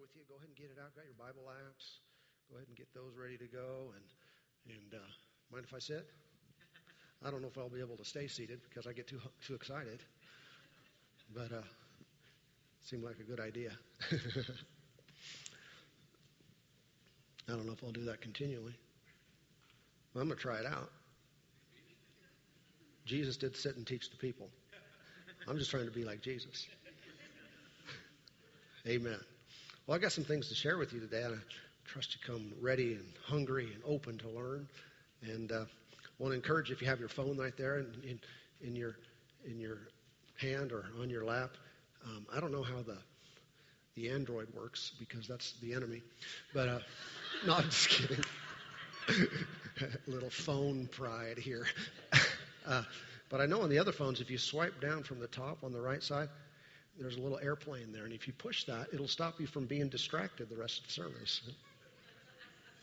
with you, go ahead and get it out. Got your Bible apps. Go ahead and get those ready to go. And and uh, mind if I sit? I don't know if I'll be able to stay seated because I get too too excited. But uh, seemed like a good idea. I don't know if I'll do that continually. I'm going to try it out. Jesus did sit and teach the people. I'm just trying to be like Jesus. Amen. Well, I've got some things to share with you today, I trust you come ready and hungry and open to learn. And uh, want to encourage you if you have your phone right there in, in, in your in your hand or on your lap. Um, I don't know how the the Android works because that's the enemy, but uh, no, I'm just kidding. Little phone pride here. uh, but I know on the other phones, if you swipe down from the top on the right side, there's a little airplane there, and if you push that, it'll stop you from being distracted the rest of the service.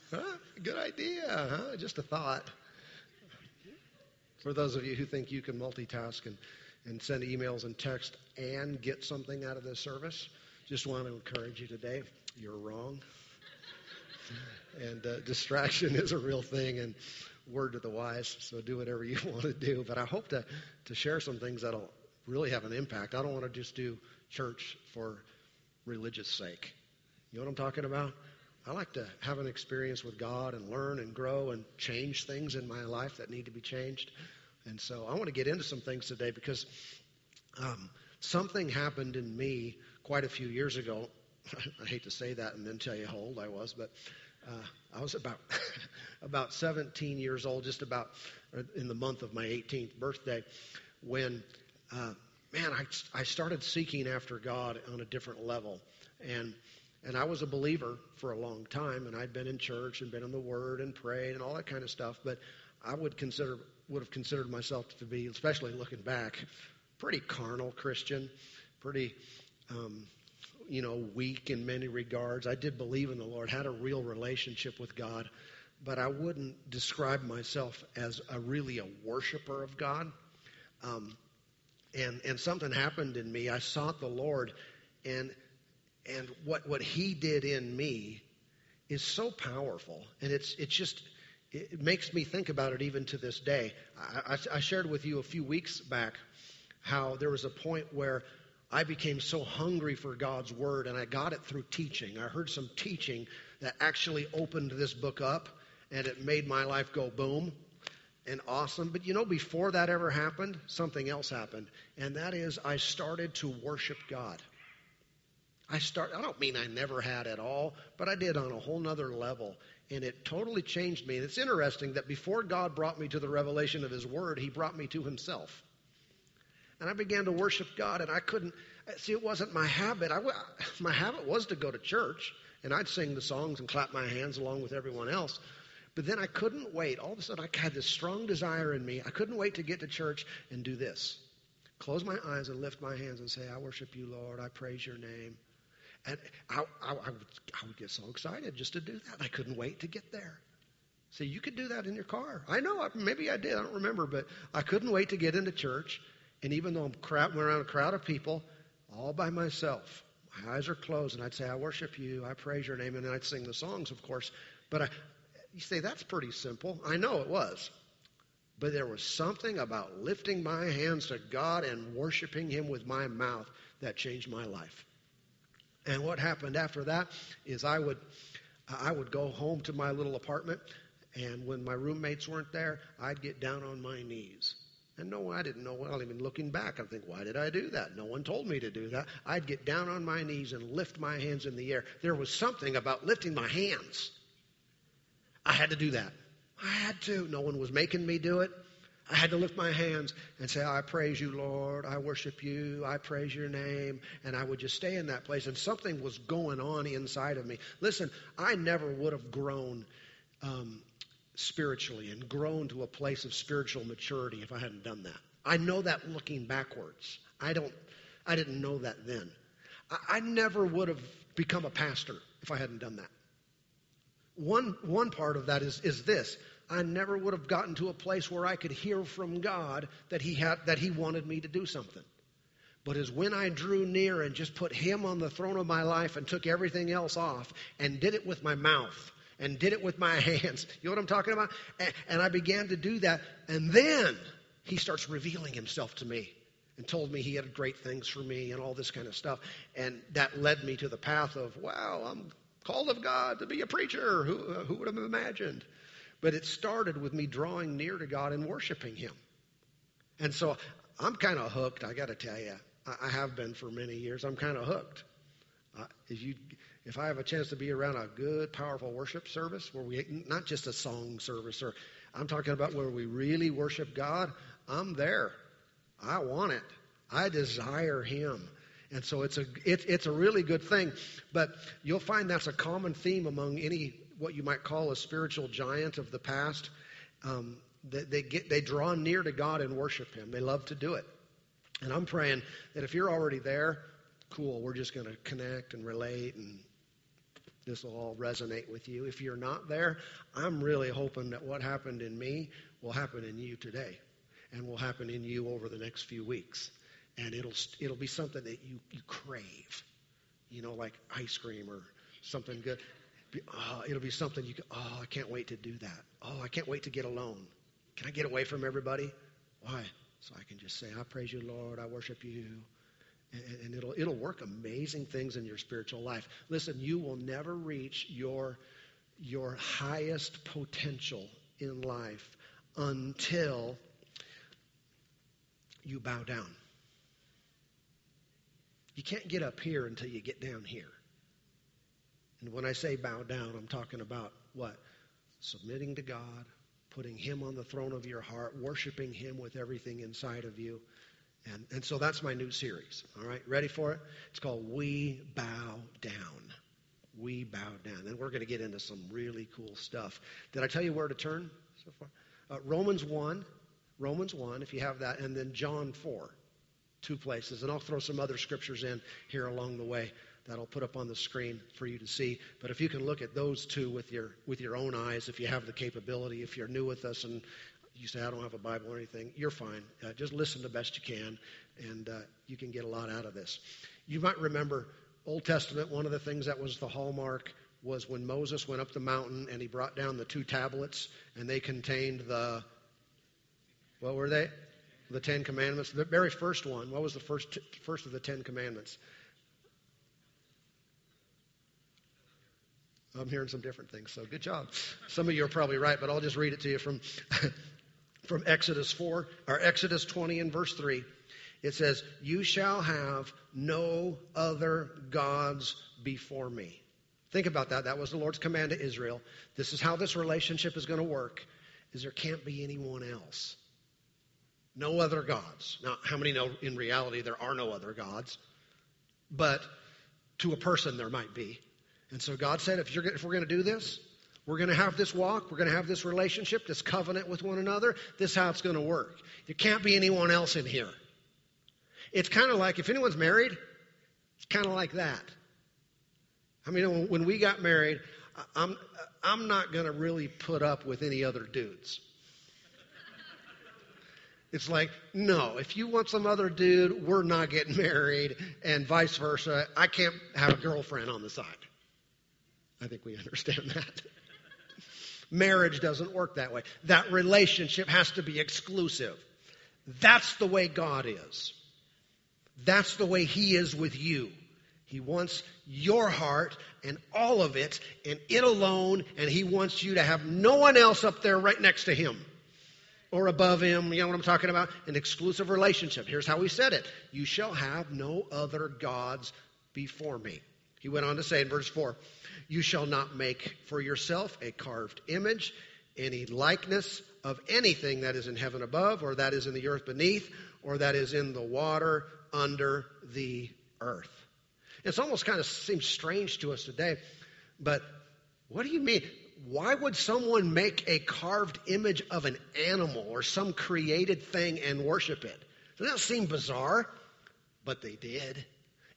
Huh? Good idea, huh? Just a thought. For those of you who think you can multitask and, and send emails and text and get something out of this service, just want to encourage you today. You're wrong. and uh, distraction is a real thing, and word to the wise. So do whatever you want to do. But I hope to to share some things that'll really have an impact. I don't want to just do church for religious sake. You know what I'm talking about? I like to have an experience with God and learn and grow and change things in my life that need to be changed. And so I want to get into some things today because um, something happened in me quite a few years ago. I hate to say that and then tell you how old I was, but uh, I was about about 17 years old, just about in the month of my 18th birthday, when uh, man, I, I started seeking after God on a different level. And, and I was a believer for a long time, and I'd been in church and been in the Word and prayed and all that kind of stuff. But I would consider would have considered myself to be, especially looking back, pretty carnal Christian, pretty, um, you know, weak in many regards. I did believe in the Lord, had a real relationship with God, but I wouldn't describe myself as a really a worshiper of God. Um, and and something happened in me. I sought the Lord, and and what what He did in me is so powerful, and it's it's just it makes me think about it even to this day. I, I, I shared with you a few weeks back how there was a point where I became so hungry for God's Word, and I got it through teaching. I heard some teaching that actually opened this book up, and it made my life go boom and awesome. But you know, before that ever happened, something else happened. And that is, I started to worship God. I start I don't mean I never had at all, but I did on a whole nother level. And it totally changed me. And it's interesting that before God brought me to the revelation of His Word, He brought me to Himself. And I began to worship God, and I couldn't see it wasn't my habit. I, my habit was to go to church, and I'd sing the songs and clap my hands along with everyone else. But then I couldn't wait. All of a sudden, I had this strong desire in me. I couldn't wait to get to church and do this close my eyes and lift my hands and say, I worship you, Lord. I praise your name. And I, I, I, would, I would get so excited just to do that. I couldn't wait to get there. See, you could do that in your car. I know, maybe I did. I don't remember, but I couldn't wait to get into church. And even though I'm crowd, around a crowd of people, all by myself, my eyes are closed, and I'd say, I worship you, I praise your name, and then I'd sing the songs, of course. But I, you say, that's pretty simple. I know it was. But there was something about lifting my hands to God and worshiping Him with my mouth that changed my life. And what happened after that is I would, I would go home to my little apartment, and when my roommates weren't there, I'd get down on my knees. And no, I didn't know. Well, even looking back, I think, why did I do that? No one told me to do that. I'd get down on my knees and lift my hands in the air. There was something about lifting my hands I had to do that. I had to. No one was making me do it. I had to lift my hands and say, I praise you, Lord. I worship you. I praise your name. And I would just stay in that place. And something was going on inside of me. Listen, I never would have grown um, spiritually and grown to a place of spiritual maturity if I hadn't done that. I know that looking backwards. I don't. I didn't know that then. I, I never would have become a pastor if I hadn't done that. One, one part of that is, is this. I never would have gotten to a place where I could hear from God that he, had, that he wanted me to do something. but is when I drew near and just put Him on the throne of my life and took everything else off and did it with my mouth and did it with my hands. You know what I'm talking about? And, and I began to do that. And then He starts revealing Himself to me and told me He had great things for me and all this kind of stuff. And that led me to the path of, wow, I'm called of God to be a preacher. Who, uh, who would have imagined? But it started with me drawing near to God and worshiping Him. And so I'm kind of hooked, I got to tell you. I have been for many years. I'm kind of hooked. Uh, if you, if I have a chance to be around a good, powerful worship service where we not just a song service, or I'm talking about where we really worship God, I'm there. I want it. I desire Him. And so it's a it's it's a really good thing, but you'll find that's a common theme among any what you might call a spiritual giant of the past. Um, they get they draw near to God and worship Him. They love to do it. And I'm praying that if you're already there, cool, we're just going to connect and relate and this will all resonate with you. If you're not there, I'm really hoping that what happened in me will happen in you today and will happen in you over the next few weeks. And it'll, it'll be something that you, you crave, you know, like ice cream or something good. Oh, it'll be something you can, oh, I can't wait to do that. Oh, I can't wait to get alone. Can I get away from everybody? Why? So I can just say, I praise you, Lord, I worship you. And, and it'll, it'll work amazing things in your spiritual life. Listen, you will never reach your, your highest potential in life until you bow down. You can't get up here until you get down here. And when I say bow down, I'm talking about what? Submitting to God, putting Him on the throne of your heart, worshiping Him with everything inside of you. And, and so that's my new series. All right, ready for it? It's called We Bow Down. We Bow Down. And we're going to get into some really cool stuff. Did I tell you where to turn so far? Uh, Romans 1, Romans 1, if you have that, and then John 4, two places. And I'll throw some other scriptures in here along the way that I'll put up on the screen for you to see. But if you can look at those two with your with your own eyes, if you have the capability, if you're new with us and you say I don't have a Bible or anything, you're fine. Uh, just listen the best you can, and uh, you can get a lot out of this. You might remember Old Testament. One of the things that was the hallmark was when Moses went up the mountain and he brought down the two tablets, and they contained the what were they? The Ten Commandments. The very first one. What was the first first of the Ten Commandments? I'm hearing some different things, so good job. Some of you are probably right, but I'll just read it to you from, from Exodus 4, or Exodus 20 and verse 3. It says, You shall have no other gods before me. Think about that. That was the Lord's command to Israel. This is how this relationship is going to work, is there can't be anyone else. No other gods. Now, how many know in reality there are no other gods? But to a person there might be. And so God said, if, if we're going to do this, we're going to have this walk, we're going to have this relationship, this covenant with one another, this is how it's going to work. There can't be anyone else in here. It's kind of like if anyone's married, it's kind of like that. I mean, when we got married, I'm, I'm not going to really put up with any other dudes. It's like, no, if you want some other dude, we're not getting married, and vice versa. I can't have a girlfriend on the side. I think we understand that. Marriage doesn't work that way. That relationship has to be exclusive. That's the way God is. That's the way He is with you. He wants your heart and all of it and it alone, and He wants you to have no one else up there right next to Him or above Him. You know what I'm talking about? An exclusive relationship. Here's how He said it You shall have no other gods before me. He went on to say in verse 4 you shall not make for yourself a carved image, any likeness of anything that is in heaven above, or that is in the earth beneath, or that is in the water under the earth. It's almost kind of seems strange to us today, but what do you mean? Why would someone make a carved image of an animal or some created thing and worship it? Doesn't that seem bizarre? But they did.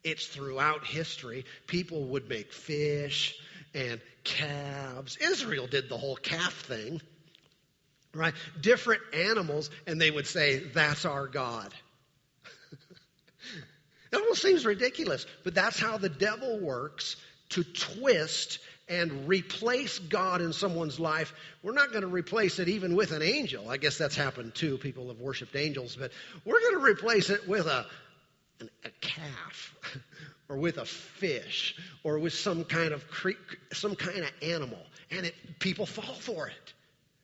It's throughout history. People would make fish and calves. Israel did the whole calf thing, right? Different animals, and they would say, That's our God. It almost seems ridiculous, but that's how the devil works to twist and replace God in someone's life. We're not going to replace it even with an angel. I guess that's happened too. People have worshiped angels, but we're going to replace it with a, an, a calf or with a fish or with some kind of some kind of animal, and it, people fall for it.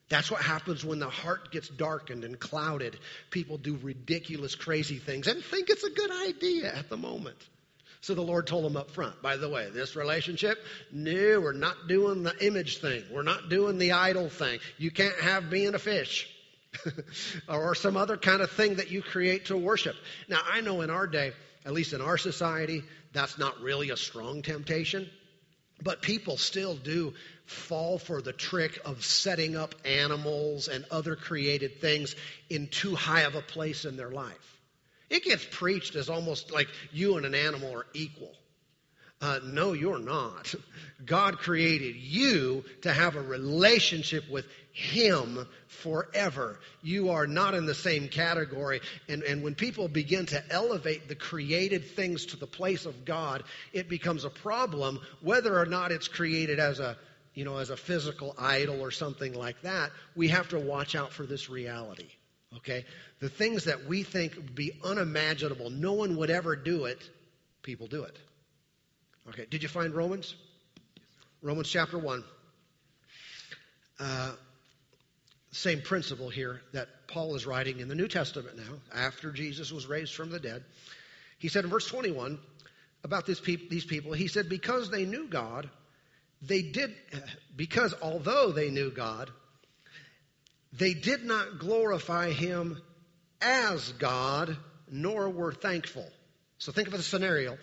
That's what happens when the heart gets darkened and clouded. People do ridiculous, crazy things and think it's a good idea at the moment. So the Lord told them up front, by the way, this relationship, no, we're not doing the image thing. We're not doing the idol thing. You can't have being a fish. or some other kind of thing that you create to worship. Now, I know in our day, at least in our society, that's not really a strong temptation. But people still do fall for the trick of setting up animals and other created things in too high of a place in their life. It gets preached as almost like you and an animal are equal. Uh, no, you're not. God created you to have a relationship with Him forever. You are not in the same category. And, and when people begin to elevate the created things to the place of God, it becomes a problem whether or not it's created as a you know, as a physical idol or something like that, we have to watch out for this reality. Okay? The things that we think would be unimaginable, no one would ever do it, people do it. Okay, did you find Romans? Romans chapter 1. Uh, same principle here that Paul is writing in the New Testament now, after Jesus was raised from the dead. He said in verse 21 about peop- these people, he said, Because they knew God, they did, because although they knew God, they did not glorify him as God, nor were thankful. So think of a scenario.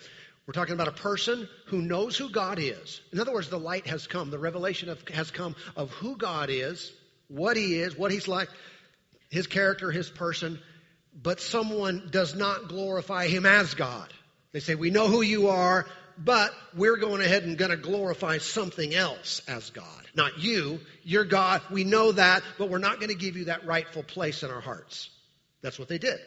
We're talking about a person who knows who God is. In other words, the light has come, the revelation of, has come of who God is, what He is, what He's like, His character, His person, but someone does not glorify Him as God. They say, We know who you are, but we're going ahead and going to glorify something else as God. Not you, you're God, we know that, but we're not going to give you that rightful place in our hearts. That's what they did.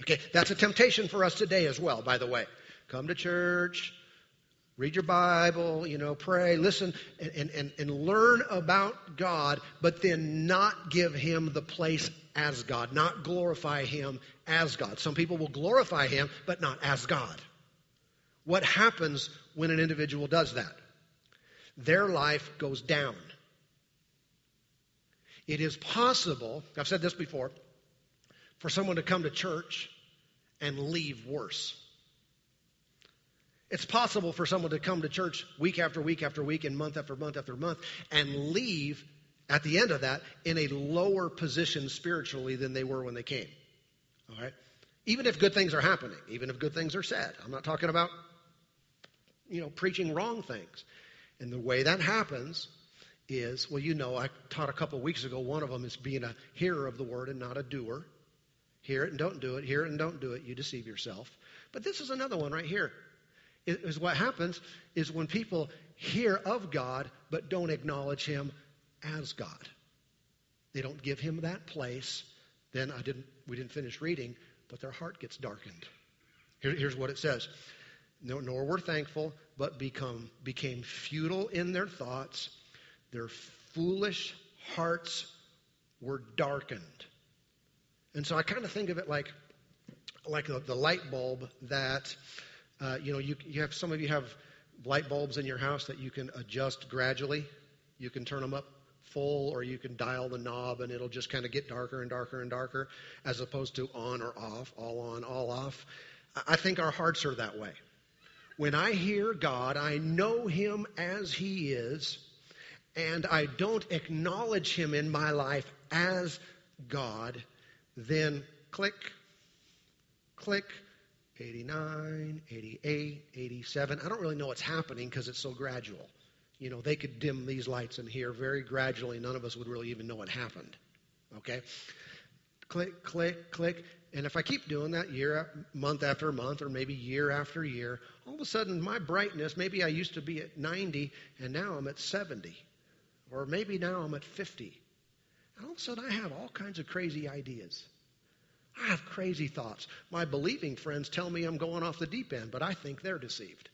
Okay, that's a temptation for us today as well, by the way. Come to church, read your Bible, you know, pray, listen, and, and, and learn about God, but then not give Him the place as God, not glorify Him as God. Some people will glorify Him, but not as God. What happens when an individual does that? Their life goes down. It is possible, I've said this before, for someone to come to church and leave worse. It's possible for someone to come to church week after week after week and month after month after month and leave at the end of that in a lower position spiritually than they were when they came. All right? Even if good things are happening, even if good things are said. I'm not talking about you know preaching wrong things. And the way that happens is, well, you know, I taught a couple of weeks ago, one of them is being a hearer of the word and not a doer. Hear it and don't do it, hear it and don't do it, you deceive yourself. But this is another one right here is what happens is when people hear of God but don't acknowledge him as God. They don't give him that place. Then I didn't we didn't finish reading, but their heart gets darkened. Here, here's what it says. No, nor were thankful, but become became futile in their thoughts. Their foolish hearts were darkened. And so I kind of think of it like like the, the light bulb that uh, you know, you, you have some of you have light bulbs in your house that you can adjust gradually. You can turn them up full or you can dial the knob and it'll just kind of get darker and darker and darker as opposed to on or off, all on, all off. I think our hearts are that way. When I hear God, I know Him as He is, and I don't acknowledge Him in my life as God, then click, click, 89, 88, 87. I don't really know what's happening because it's so gradual. You know, they could dim these lights in here very gradually. None of us would really even know what happened. Okay? Click, click, click. And if I keep doing that year, month after month, or maybe year after year, all of a sudden my brightness, maybe I used to be at 90 and now I'm at 70. Or maybe now I'm at 50. And all of a sudden I have all kinds of crazy ideas. I have crazy thoughts. My believing friends tell me I'm going off the deep end, but I think they're deceived.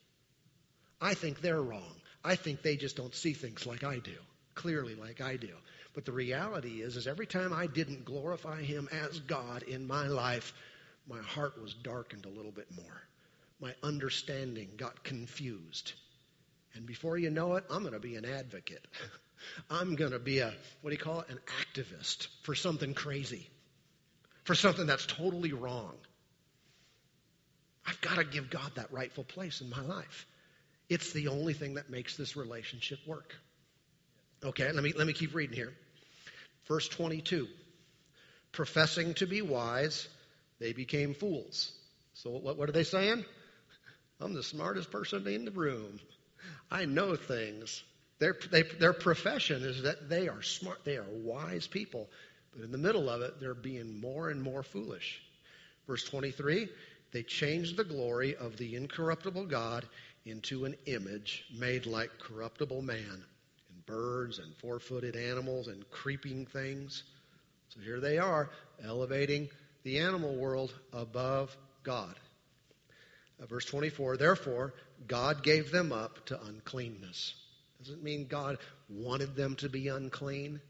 I think they're wrong. I think they just don't see things like I do, clearly like I do. But the reality is, is every time I didn't glorify Him as God in my life, my heart was darkened a little bit more. My understanding got confused. And before you know it, I'm going to be an advocate. I'm going to be a, what do you call it, an activist for something crazy, for something that's totally wrong. I've got to give God that rightful place in my life. It's the only thing that makes this relationship work. Okay, let me, let me keep reading here. Verse 22 Professing to be wise, they became fools. So, what, what are they saying? I'm the smartest person in the room. I know things. Their, they, their profession is that they are smart, they are wise people. But in the middle of it, they're being more and more foolish. Verse 23 they changed the glory of the incorruptible God into an image made like corruptible man, birds and four footed animals and creeping things. So here they are, elevating the animal world above God. Uh, verse 24, therefore, God gave them up to uncleanness. Doesn't mean God wanted them to be unclean.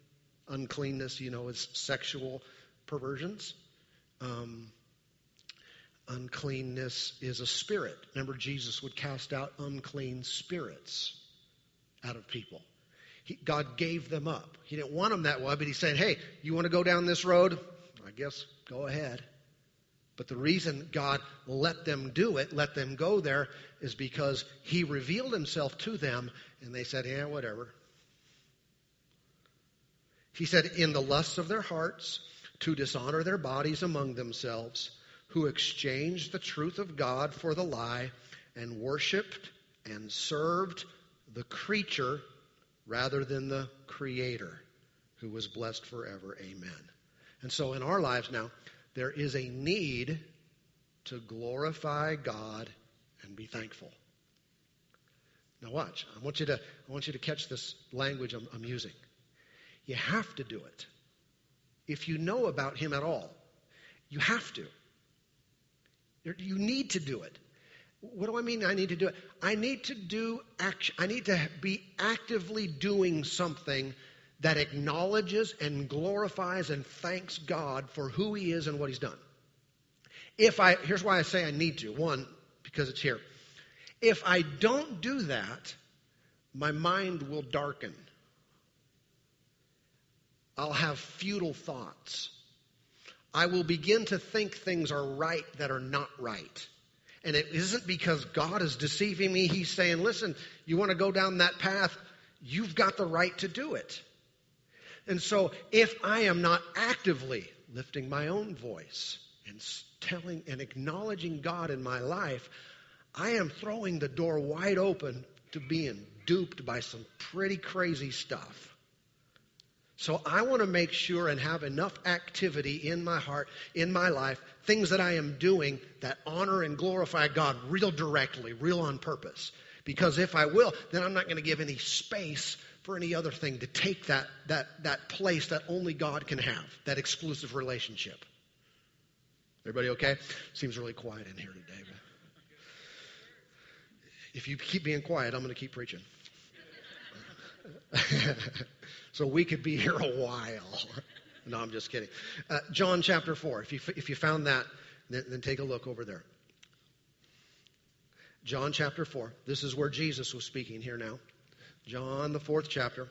Uncleanness, you know, is sexual perversions. Um, uncleanness is a spirit. Remember, Jesus would cast out unclean spirits out of people. He, God gave them up. He didn't want them that way, but He said, hey, you want to go down this road? I guess go ahead. But the reason God let them do it, let them go there, is because He revealed Himself to them, and they said, yeah, whatever. He said, in the lusts of their hearts, to dishonor their bodies among themselves who exchanged the truth of God for the lie and worshiped and served the creature rather than the creator who was blessed forever. Amen. And so in our lives now, there is a need to glorify God and be thankful. Now watch. I want you to, I want you to catch this language I'm, I'm using. You have to do it. If you know about him at all, you have to. You need to do it. What do I mean I need to do it? I need to do action. I need to be actively doing something that acknowledges and glorifies and thanks God for who he is and what he's done. If I here's why I say I need to. One, because it's here. If I don't do that, my mind will darken. I'll have futile thoughts. I will begin to think things are right that are not right. And it isn't because God is deceiving me. He's saying, listen, you want to go down that path? You've got the right to do it. And so if I am not actively lifting my own voice and telling and acknowledging God in my life, I am throwing the door wide open to being duped by some pretty crazy stuff. So I want to make sure and have enough activity in my heart, in my life, things that I am doing that honor and glorify God real directly, real on purpose. Because if I will, then I'm not going to give any space for any other thing to take that, that, that place that only God can have, that exclusive relationship. Everybody okay? Seems really quiet in here today. If you keep being quiet, I'm going to keep preaching. so we could be here a while. no, I'm just kidding. Uh, John chapter 4. If you, if you found that, then, then take a look over there. John chapter 4. This is where Jesus was speaking here now. John, the fourth chapter.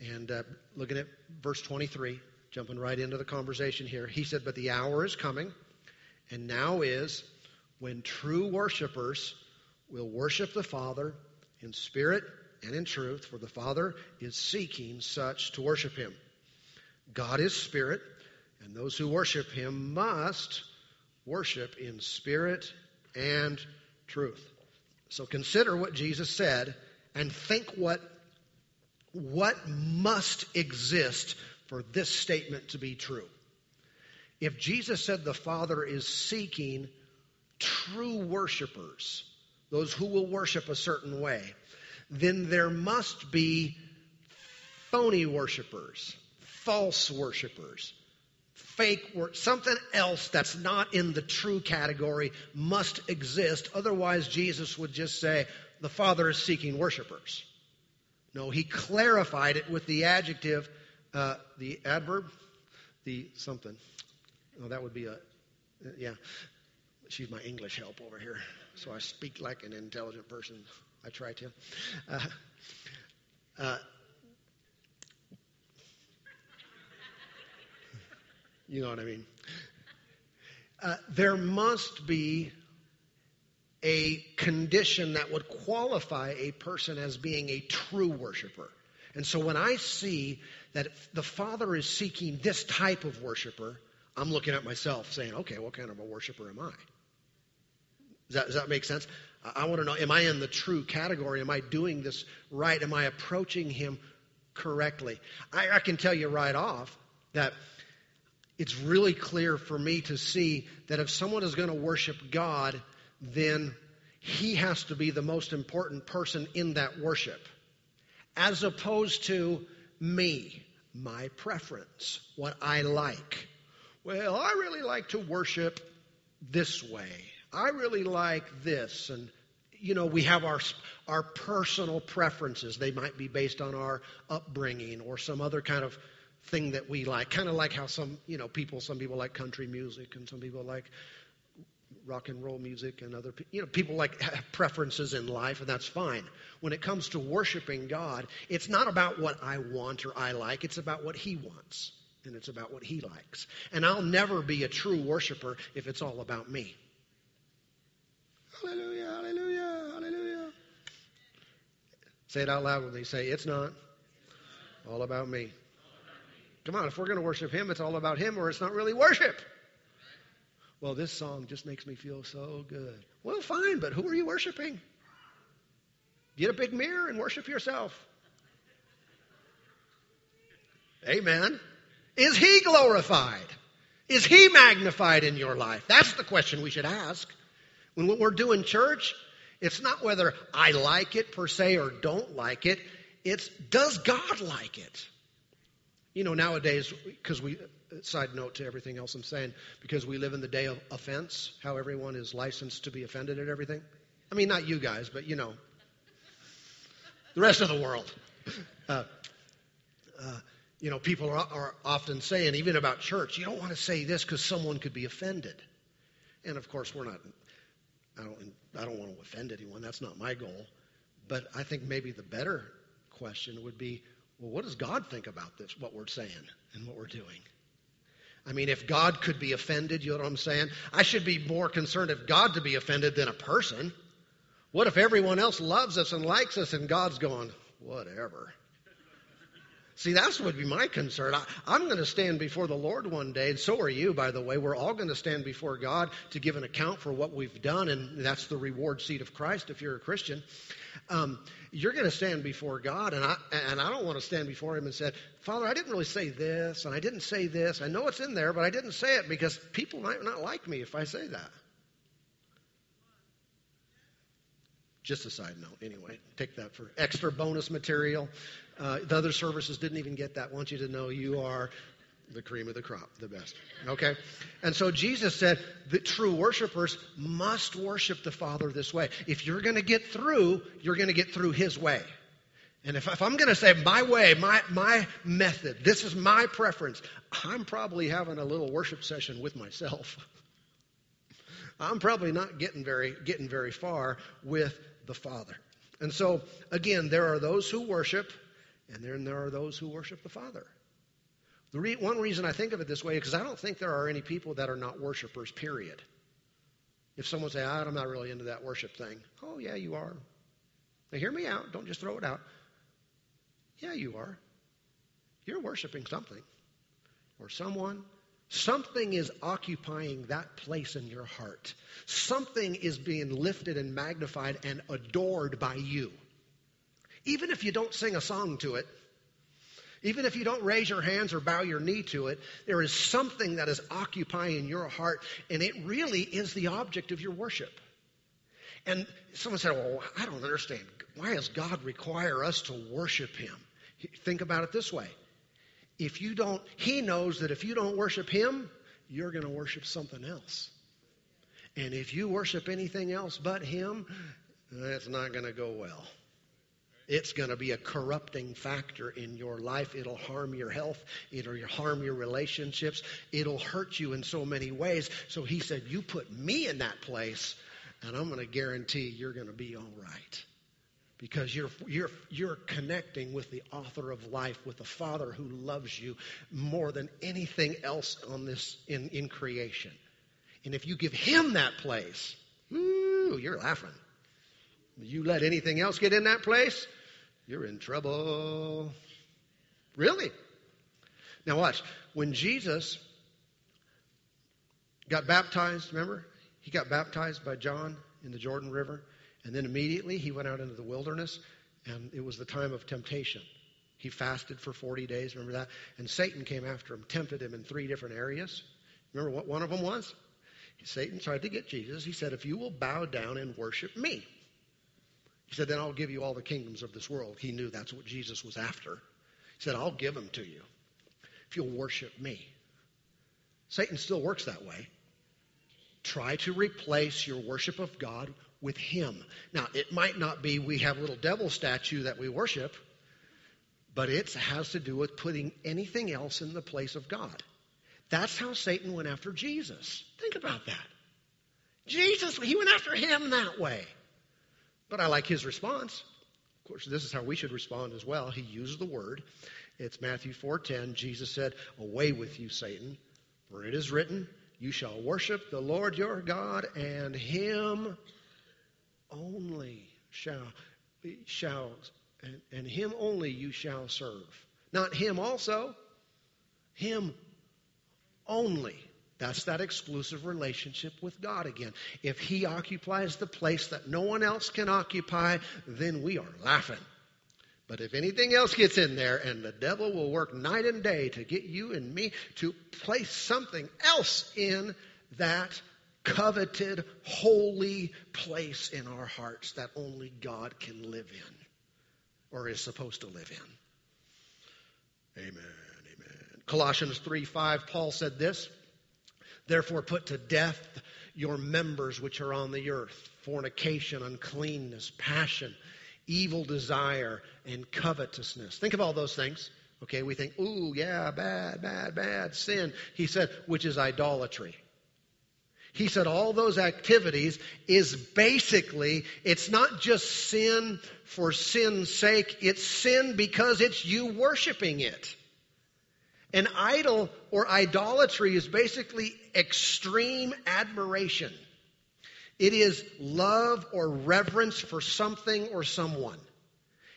And uh, looking at verse 23, jumping right into the conversation here. He said, But the hour is coming, and now is, when true worshipers will worship the Father in spirit and in truth, for the Father is seeking such to worship him. God is spirit, and those who worship him must worship in spirit and truth. So consider what Jesus said and think what, what must exist for this statement to be true. If Jesus said the Father is seeking true worshipers, those who will worship a certain way, then there must be phony worshipers, false worshipers, fake word, something else that's not in the true category must exist. Otherwise, Jesus would just say, the Father is seeking worshipers. No, he clarified it with the adjective, uh, the adverb, the something. Oh, that would be a, yeah. She's my English help over here, so I speak like an intelligent person. I try to. Uh, uh, you know what I mean? Uh, there must be a condition that would qualify a person as being a true worshiper. And so when I see that the Father is seeking this type of worshiper, I'm looking at myself saying, okay, what kind of a worshiper am I? Does that, does that make sense? I, want to know, am I in the true category? Am I doing this right? Am I approaching Him correctly? I, I can tell you right off that it's really clear for me to see that if someone is going to worship God, then he has to be the most important person in that worship, as opposed to me, my preference, what I like. Well, I really like to worship this way. I really like this. And, you know, we have our, our personal preferences. They might be based on our upbringing or some other kind of thing that we like. Kind of like how some, you know, people, some people like country music and some people like rock and roll music and other you know people like have preferences in life and that's fine when it comes to worshiping god it's not about what i want or i like it's about what he wants and it's about what he likes and i'll never be a true worshiper if it's all about me hallelujah hallelujah hallelujah say it out loud when they say it's not all about me come on if we're going to worship him it's all about him or it's not really worship well, this song just makes me feel so good. Well, fine, but who are you worshiping? Get a big mirror and worship yourself. Amen. Is he glorified? Is he magnified in your life? That's the question we should ask. When what we're doing church, it's not whether I like it per se or don't like it. It's does God like it? You know, nowadays, because we side note to everything else I'm saying, because we live in the day of offense, how everyone is licensed to be offended at everything. I mean, not you guys, but you know, the rest of the world. Uh, uh, you know, people are, are, often saying, even about church, you don't want to say this because someone could be offended. And of course, we're not. I don't. I don't want to offend anyone. That's not my goal. But I think maybe the better question would be, well, what does God think about this? What we're saying and what we're doing? I mean, if God could be offended, you know what I'm saying? I should be more concerned if God to be offended than a person. What if everyone else loves us and likes us and God's going, whatever? See, that's what would be my concern. I, am going to stand before the Lord one day, and so are you, by the way. We're all going to stand before God to give an account for what we've done, and that's the reward seat of Christ if you're a Christian. Um, you're going to stand before God, and I and I don't want to stand before Him and say, Father, I didn't really say this, and I didn't say this. I know it's in there, but I didn't say it because people might not like me if I say that. Just a side note, anyway. Take that for extra bonus material. Uh, the other services didn't even get that. I want you to know you are the cream of the crop, the best. Okay? And so Jesus said that true worshipers must worship the Father this way. If you're going to get through, you're going to get through His way. And if, if I'm going to say my way, my, my method, this is my preference, I'm probably having a little worship session with myself. I'm probably not getting very, getting very far with the Father. And so, again, there are those who worship, and then there are those who worship the Father. The re- one reason I think of it this way is because I don't think there are any people that are not worshipers, period. If someone say, ah, I'm not really into that worship thing. Oh, yeah, you are. Now, hear me out. Don't just throw it out. Yeah, you are. You're worshiping something or someone Something is occupying that place in your heart. Something is being lifted and magnified and adored by you. Even if you don't sing a song to it, even if you don't raise your hands or bow your knee to it, there is something that is occupying your heart, and it really is the object of your worship. And someone said, Well, I don't understand. Why does God require us to worship Him? Think about it this way if you don't, he knows that if you don't worship him, you're going to worship something else. And if you worship anything else but him, that's not going to go well. It's going to be a corrupting factor in your life. It'll harm your health. It'll harm your relationships. It'll hurt you in so many ways. So he said, You put me in that place, and I'm going to guarantee you're going to be all right. Because you're, you're, you're connecting with the author of life, with the Father who loves you more than anything else on this in, in creation. And if you give him that place, ooh, you're laughing. You let anything else get in that place, you're in trouble. Really? Now, watch. When Jesus got baptized, remember? He got baptized by John in the Jordan River, and then immediately he went out into the wilderness, and it was the time of temptation. He fasted for 40 days, remember that? And Satan came after him, tempted him in three different areas. Remember what one of them was? Satan tried to get Jesus. He said, If you will bow down and worship me, he said, Then I'll give you all the kingdoms of this world. He knew that's what Jesus was after. He said, I'll give them to you if you'll worship me. Satan still works that way. Try to replace your worship of God with Him. Now, it might not be we have a little devil statue that we worship, but it has to do with putting anything else in the place of God. That's how Satan went after Jesus. Think about that. Jesus, he went after him that way. But I like his response. Of course, this is how we should respond as well. He used the word. It's Matthew 4:10. Jesus said, "Away with you, Satan, for it is written, you shall worship the Lord your God and him only shall shall and, and him only you shall serve. Not him also, him only. That's that exclusive relationship with God again. If He occupies the place that no one else can occupy, then we are laughing. But if anything else gets in there, and the devil will work night and day to get you and me to place something else in that coveted, holy place in our hearts that only God can live in or is supposed to live in. Amen. Amen. Colossians 3 5, Paul said this. Therefore, put to death your members which are on the earth fornication, uncleanness, passion, evil desire, and covetousness. Think of all those things. Okay, we think, ooh, yeah, bad, bad, bad, sin. He said, which is idolatry. He said all those activities is basically, it's not just sin for sin's sake, it's sin because it's you worshiping it. An idol or idolatry is basically extreme admiration. It is love or reverence for something or someone.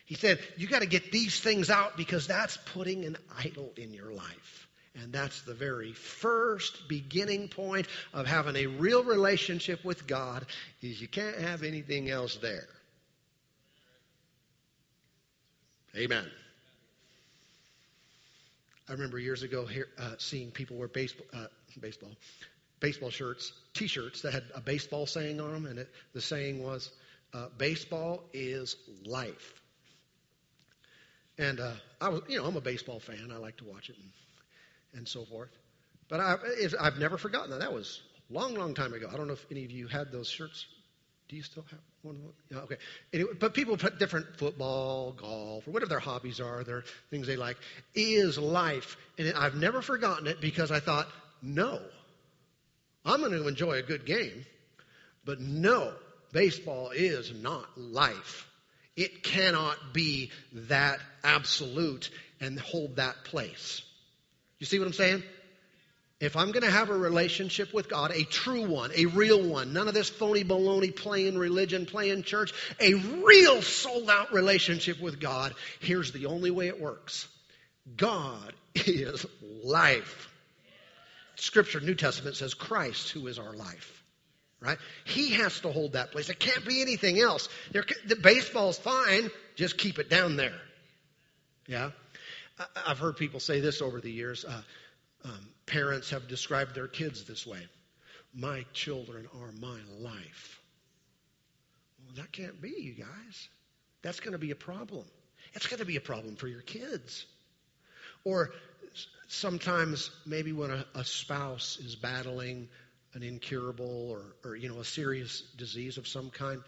He said, You got to get these things out because that's putting an idol in your life. And that's the very first beginning point of having a real relationship with God is you can't have anything else there. Amen. I remember years ago here, uh, seeing people wear baseball, uh, baseball, baseball shirts, T-shirts that had a baseball saying on them, and it, the saying was, uh, "Baseball is life." And uh, I was, you know, I'm a baseball fan. I like to watch it and, and so forth. But I, have never forgotten that. That was long, long time ago. I don't know if any of you had those shirts do you still have one? Yeah, okay. Anyway, but people put different football, golf, or whatever their hobbies are, their things they like, is life. And I've never forgotten it because I thought, no, I'm going to enjoy a good game, but no, baseball is not life. It cannot be that absolute and hold that place. You see what I'm saying? If I'm going to have a relationship with God, a true one, a real one, none of this phony baloney playing religion, playing church, a real sold out relationship with God, here's the only way it works God is life. Scripture, New Testament says Christ, who is our life. Right? He has to hold that place. It can't be anything else. There, the baseball's fine, just keep it down there. Yeah? I've heard people say this over the years. Uh, um, parents have described their kids this way My children are my life. Well, that can't be, you guys. That's going to be a problem. It's going to be a problem for your kids. Or sometimes maybe when a, a spouse is battling an incurable or, or, you know, a serious disease of some kind,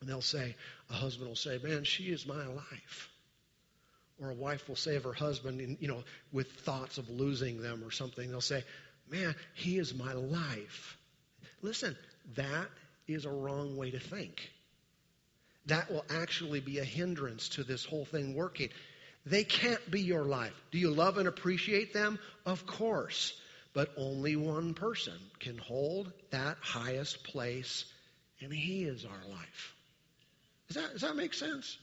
and they'll say, a husband will say, man, she is my life. Or a wife will say of her husband, you know, with thoughts of losing them or something, they'll say, man, he is my life. Listen, that is a wrong way to think. That will actually be a hindrance to this whole thing working. They can't be your life. Do you love and appreciate them? Of course. But only one person can hold that highest place, and He is our life. Does that, does that make sense?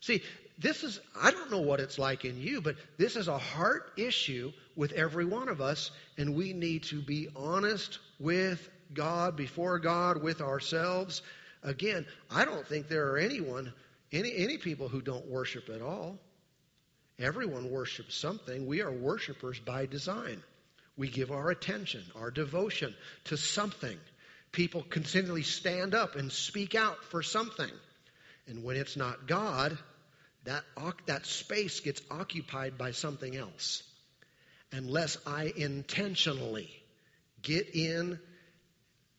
See, this is, I don't know what it's like in you, but this is a heart issue with every one of us, and we need to be honest with God, before God, with ourselves. Again, I don't think there are anyone, any, any people who don't worship at all. Everyone worships something. We are worshipers by design. We give our attention, our devotion to something. People continually stand up and speak out for something. And when it's not God, that, that space gets occupied by something else. Unless I intentionally get in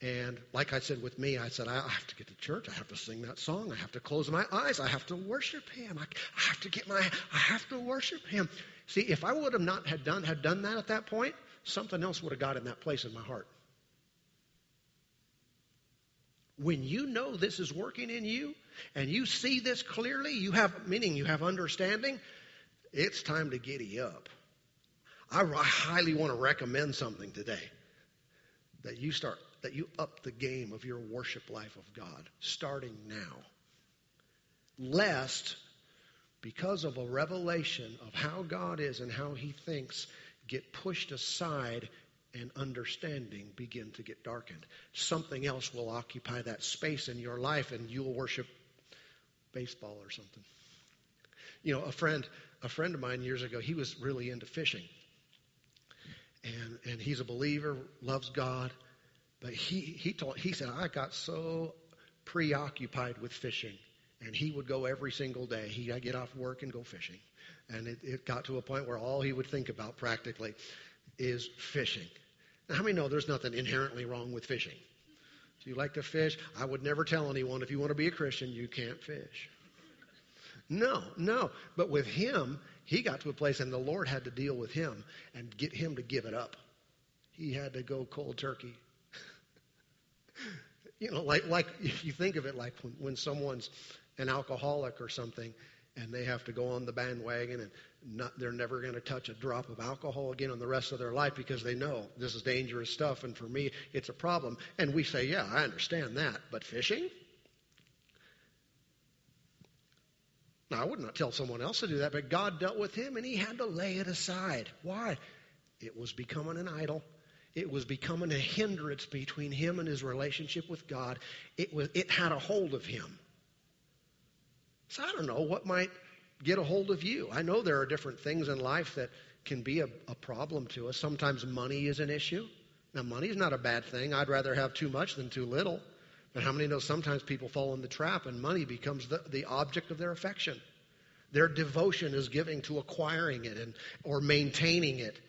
and like I said with me, I said, I have to get to church. I have to sing that song. I have to close my eyes. I have to worship him. I, have to get my, I have to worship him. See, if I would have not had done, had done that at that point, something else would have got in that place in my heart. When you know this is working in you and you see this clearly, you have, meaning you have understanding, it's time to giddy up. I, highly want to recommend something today that you start that you up the game of your worship life of God starting now. Lest, because of a revelation of how God is and how He thinks, get pushed aside and understanding begin to get darkened. Something else will occupy that space in your life and you'll worship baseball or something. You know, a friend, a friend of mine years ago, he was really into fishing. And, and he's a believer, loves God, but he, he, told, he said, I got so preoccupied with fishing. And he would go every single day. He'd get off work and go fishing. And it, it got to a point where all he would think about practically is fishing. Now, how many know there's nothing inherently wrong with fishing? Do you like to fish? I would never tell anyone if you want to be a Christian, you can't fish. No, no. But with him, he got to a place, and the Lord had to deal with him and get him to give it up. He had to go cold turkey you know, like, like if you think of it like when, when someone's an alcoholic or something and they have to go on the bandwagon and not, they're never going to touch a drop of alcohol again in the rest of their life because they know this is dangerous stuff and for me it's a problem. And we say, yeah, I understand that, but fishing? Now, I would not tell someone else to do that, but God dealt with him and he had to lay it aside. Why? It was becoming an idol. It was becoming a hindrance between him and his relationship with God. It, was, it had a hold of him. So I don't know what might get a hold of you. I know there are different things in life that can be a, a problem to us. Sometimes money is an issue. Now, money is not a bad thing. I'd rather have too much than too little. But how many know sometimes people fall in the trap and money becomes the, the object of their affection? Their devotion is giving to acquiring it and, or maintaining it.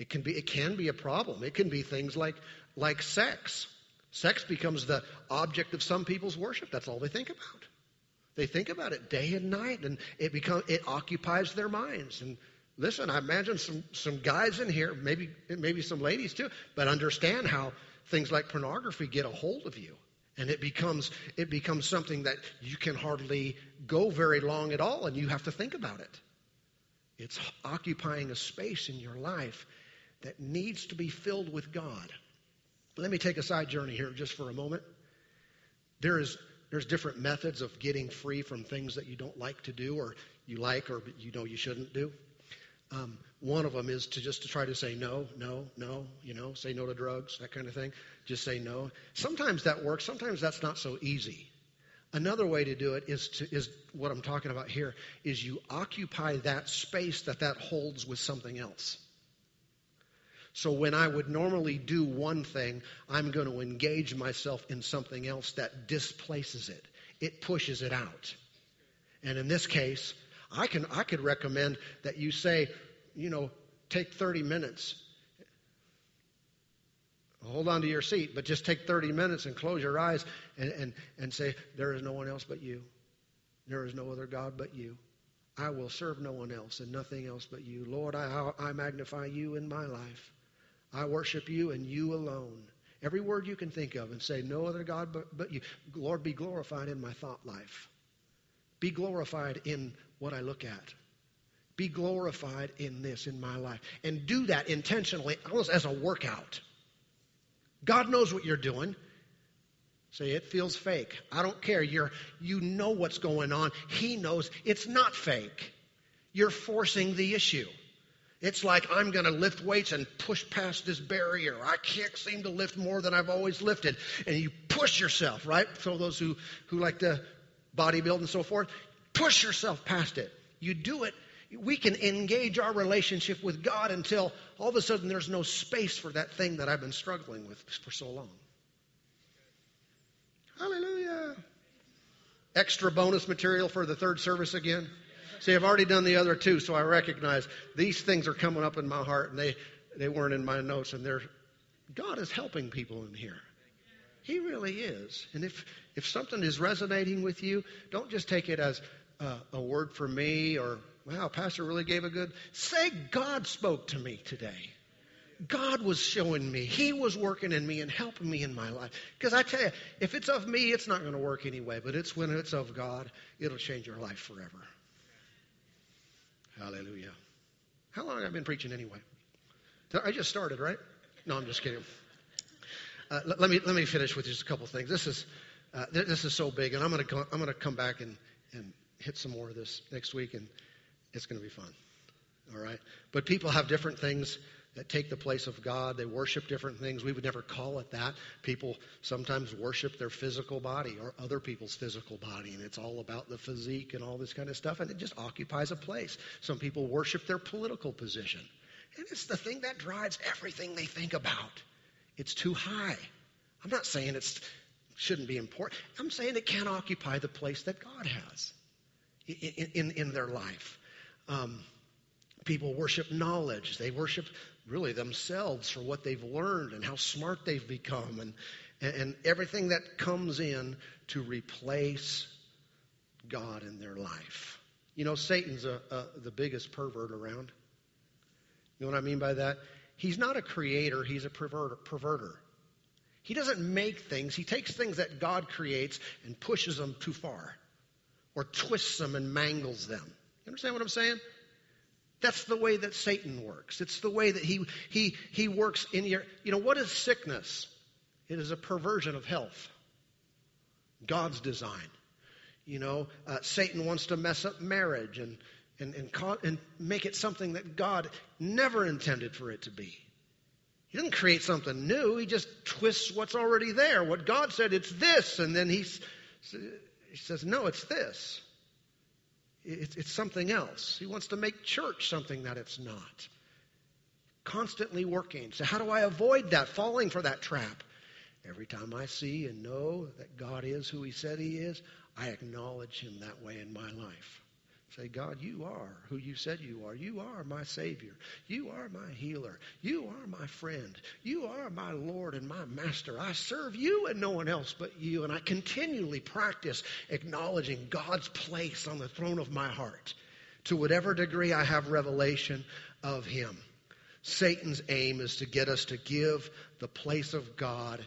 It can be, it can be a problem. It can be things like, like sex. Sex becomes the object of some people's worship. That's all they think about. They think about it day and night, and it become, it occupies their minds. And listen, I imagine some, some guys in here, maybe, maybe some ladies too, but understand how things like pornography get a hold of you. And it becomes, it becomes something that you can hardly go very long at all, and you have to think about it. It's occupying a space in your life that needs to be filled with God. Let me take a side journey here just for a moment. There is there's different methods of getting free from things that you don't like to do or you like or you know you shouldn't do. Um, one of them is to just to try to say no, no, no, you know, say no to drugs, that kind of thing. Just say no. Sometimes that works. Sometimes that's not so easy. Another way to do it is to, is what I'm talking about here is you occupy that space that that holds with something else. So when I would normally do one thing, I'm going to engage myself in something else that displaces it. It pushes it out. And in this case, I can I could recommend that you say, you know, take 30 minutes. Hold on to your seat, but just take 30 minutes and close your eyes and, and, and say, There is no one else but you. There is no other God but you. I will serve no one else and nothing else but you. Lord, I, I magnify you in my life. I worship you and you alone. Every word you can think of and say, No other God but, but you. Lord, be glorified in my thought life. Be glorified in what I look at. Be glorified in this in my life. And do that intentionally, almost as a workout. God knows what you're doing. Say, it feels fake. I don't care. You're, you know what's going on. He knows it's not fake. You're forcing the issue. It's like I'm going to lift weights and push past this barrier. I can't seem to lift more than I've always lifted. And you push yourself, right? So those who, who like to bodybuild and so forth, push yourself past it. You do it. We can engage our relationship with God until all of a sudden there's no space for that thing that I've been struggling with for so long. Hallelujah. Extra bonus material for the third service again. See, I've already done the other two, so I recognize these things are coming up in my heart, and they, they weren't in my notes, and they're God is helping people in here. He really is. And if if something is resonating with you, don't just take it as uh, a word for me or wow, pastor really gave a good. Say God spoke to me today. God was showing me. He was working in me and helping me in my life. Because I tell you, if it's of me, it's not going to work anyway. But it's when it's of God, it'll change your life forever. Hallelujah. How long have I been preaching anyway? I just started, right? No, I'm just kidding. Uh, let, let, me let me finish with just a couple things. This is uh, this is so big, and I'm to I'm to come back and and hit some more of this next week, and it's to be fun. All right, but people have different things that take the place of God. They worship different things. We would never call it that. People sometimes worship their physical body or other people's physical body, and it's all about the physique and all this kind of stuff, and it just occupies a place. Some people worship their political position, and it's the thing that drives everything they think about. It's too high. I'm not saying it shouldn't be important. I'm saying it can't occupy the place that God has in, in, in their life. Um, people worship knowledge. They worship really themselves for what they've learned and how smart they've become and, and everything that comes in to replace God in their life. You know, Satan's a, a, the biggest pervert around. You know what I mean by that? He's not a creator, he's a perverter. perverter. He doesn't make things, he takes things that God creates and pushes them too far or twists them and mangles them. You understand what I'm saying? That's the way that Satan works. It's the way that he, he, he works in your. You know, what is sickness? It is a perversion of health. God's design. You know, uh, Satan wants to mess up marriage and, and, and, and make it something that God never intended for it to be. He doesn't create something new. He just twists what's already there. What God said, it's this. And then he, he says, no, it's this. It's, it's something else. He wants to make church something that it's not. Constantly working. So, how do I avoid that, falling for that trap? Every time I see and know that God is who He said He is, I acknowledge Him that way in my life. Say, God, you are who you said you are. You are my Savior. You are my healer. You are my friend. You are my Lord and my Master. I serve you and no one else but you. And I continually practice acknowledging God's place on the throne of my heart to whatever degree I have revelation of Him. Satan's aim is to get us to give the place of God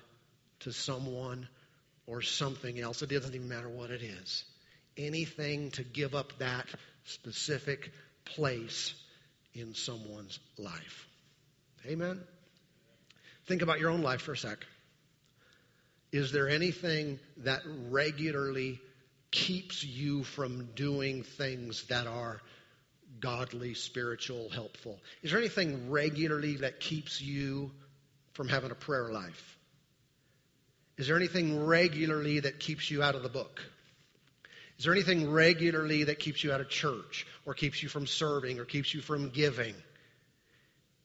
to someone or something else. It doesn't even matter what it is anything to give up that specific place in someone's life. Amen? Think about your own life for a sec. Is there anything that regularly keeps you from doing things that are godly, spiritual, helpful? Is there anything regularly that keeps you from having a prayer life? Is there anything regularly that keeps you out of the book? Is there anything regularly that keeps you out of church or keeps you from serving or keeps you from giving?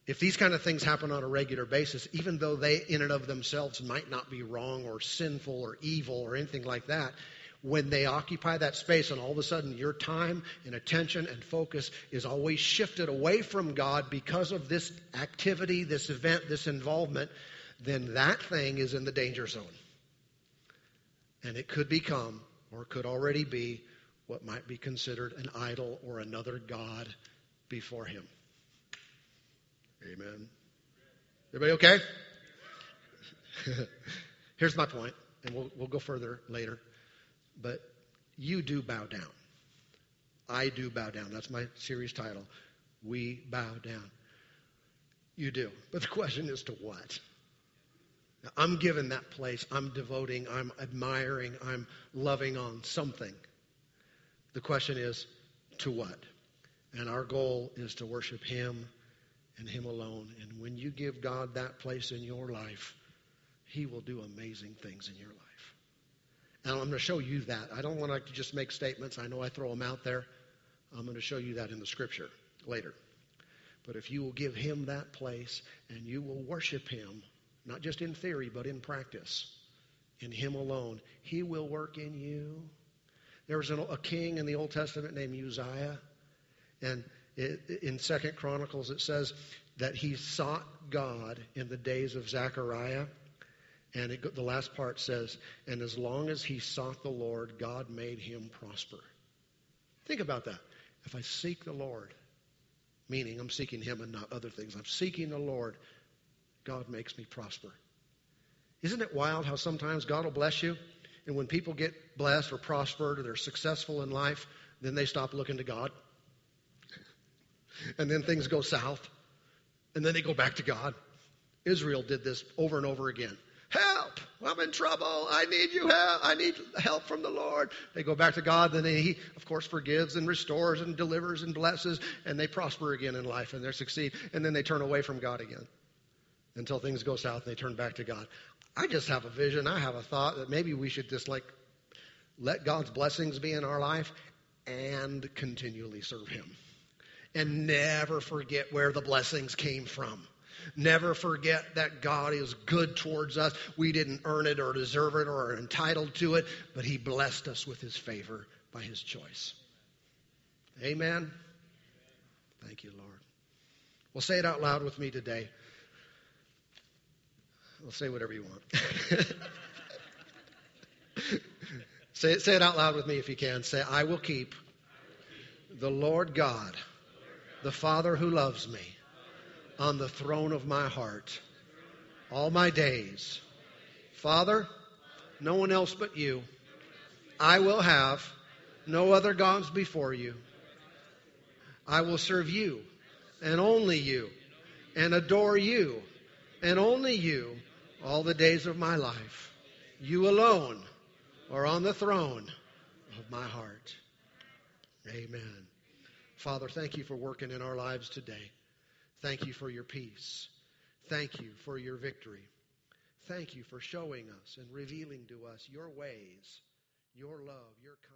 If these kind of things happen on a regular basis, even though they in and of themselves might not be wrong or sinful or evil or anything like that, when they occupy that space and all of a sudden your time and attention and focus is always shifted away from God because of this activity, this event, this involvement, then that thing is in the danger zone. And it could become, or could already be, what might be considered an idol or another God before Him. Amen. Everybody okay? Here's my point, and we'll, we'll go further later. But you do bow down. I do bow down. That's my series title. We bow down. You do. But the question is to what? I'm given that place. I'm devoting, I'm admiring, I'm loving on something. The question is to what? And our goal is to worship Him and Him alone. And when you give God that place in your life, He will do amazing things in your life. And I'm going to show you that. I don't want to just make statements. I know I throw them out there. I'm going to show you that in the scripture later. But if you will give him that place and you will worship him, not just in theory, but in practice, in him alone, he will work in you. There was a king in the Old Testament named Uzziah. And in Second Chronicles, it says that he sought God in the days of Zechariah. And it, the last part says, and as long as he sought the Lord, God made him prosper. Think about that. If I seek the Lord, meaning I'm seeking him and not other things, I'm seeking the Lord, God makes me prosper. Isn't it wild how sometimes God will bless you, and when people get blessed or prospered or they're successful in life, then they stop looking to God. and then things go south, and then they go back to God. Israel did this over and over again. Help! I'm in trouble. I need you help. I need help from the Lord. They go back to God, then He, of course, forgives and restores and delivers and blesses, and they prosper again in life and they succeed. And then they turn away from God again until things go south and they turn back to God. I just have a vision. I have a thought that maybe we should just like let God's blessings be in our life and continually serve Him. And never forget where the blessings came from. Never forget that God is good towards us. We didn't earn it or deserve it or are entitled to it, but He blessed us with His favor by His choice. Amen. Thank you, Lord. Well, say it out loud with me today. Well, say whatever you want. say, it, say it out loud with me if you can. Say, I will keep the Lord God, the Father who loves me on the throne of my heart all my days. Father, no one else but you. I will have no other gods before you. I will serve you and only you and adore you and only you all the days of my life. You alone are on the throne of my heart. Amen. Father, thank you for working in our lives today. Thank you for your peace. Thank you for your victory. Thank you for showing us and revealing to us your ways, your love, your kindness.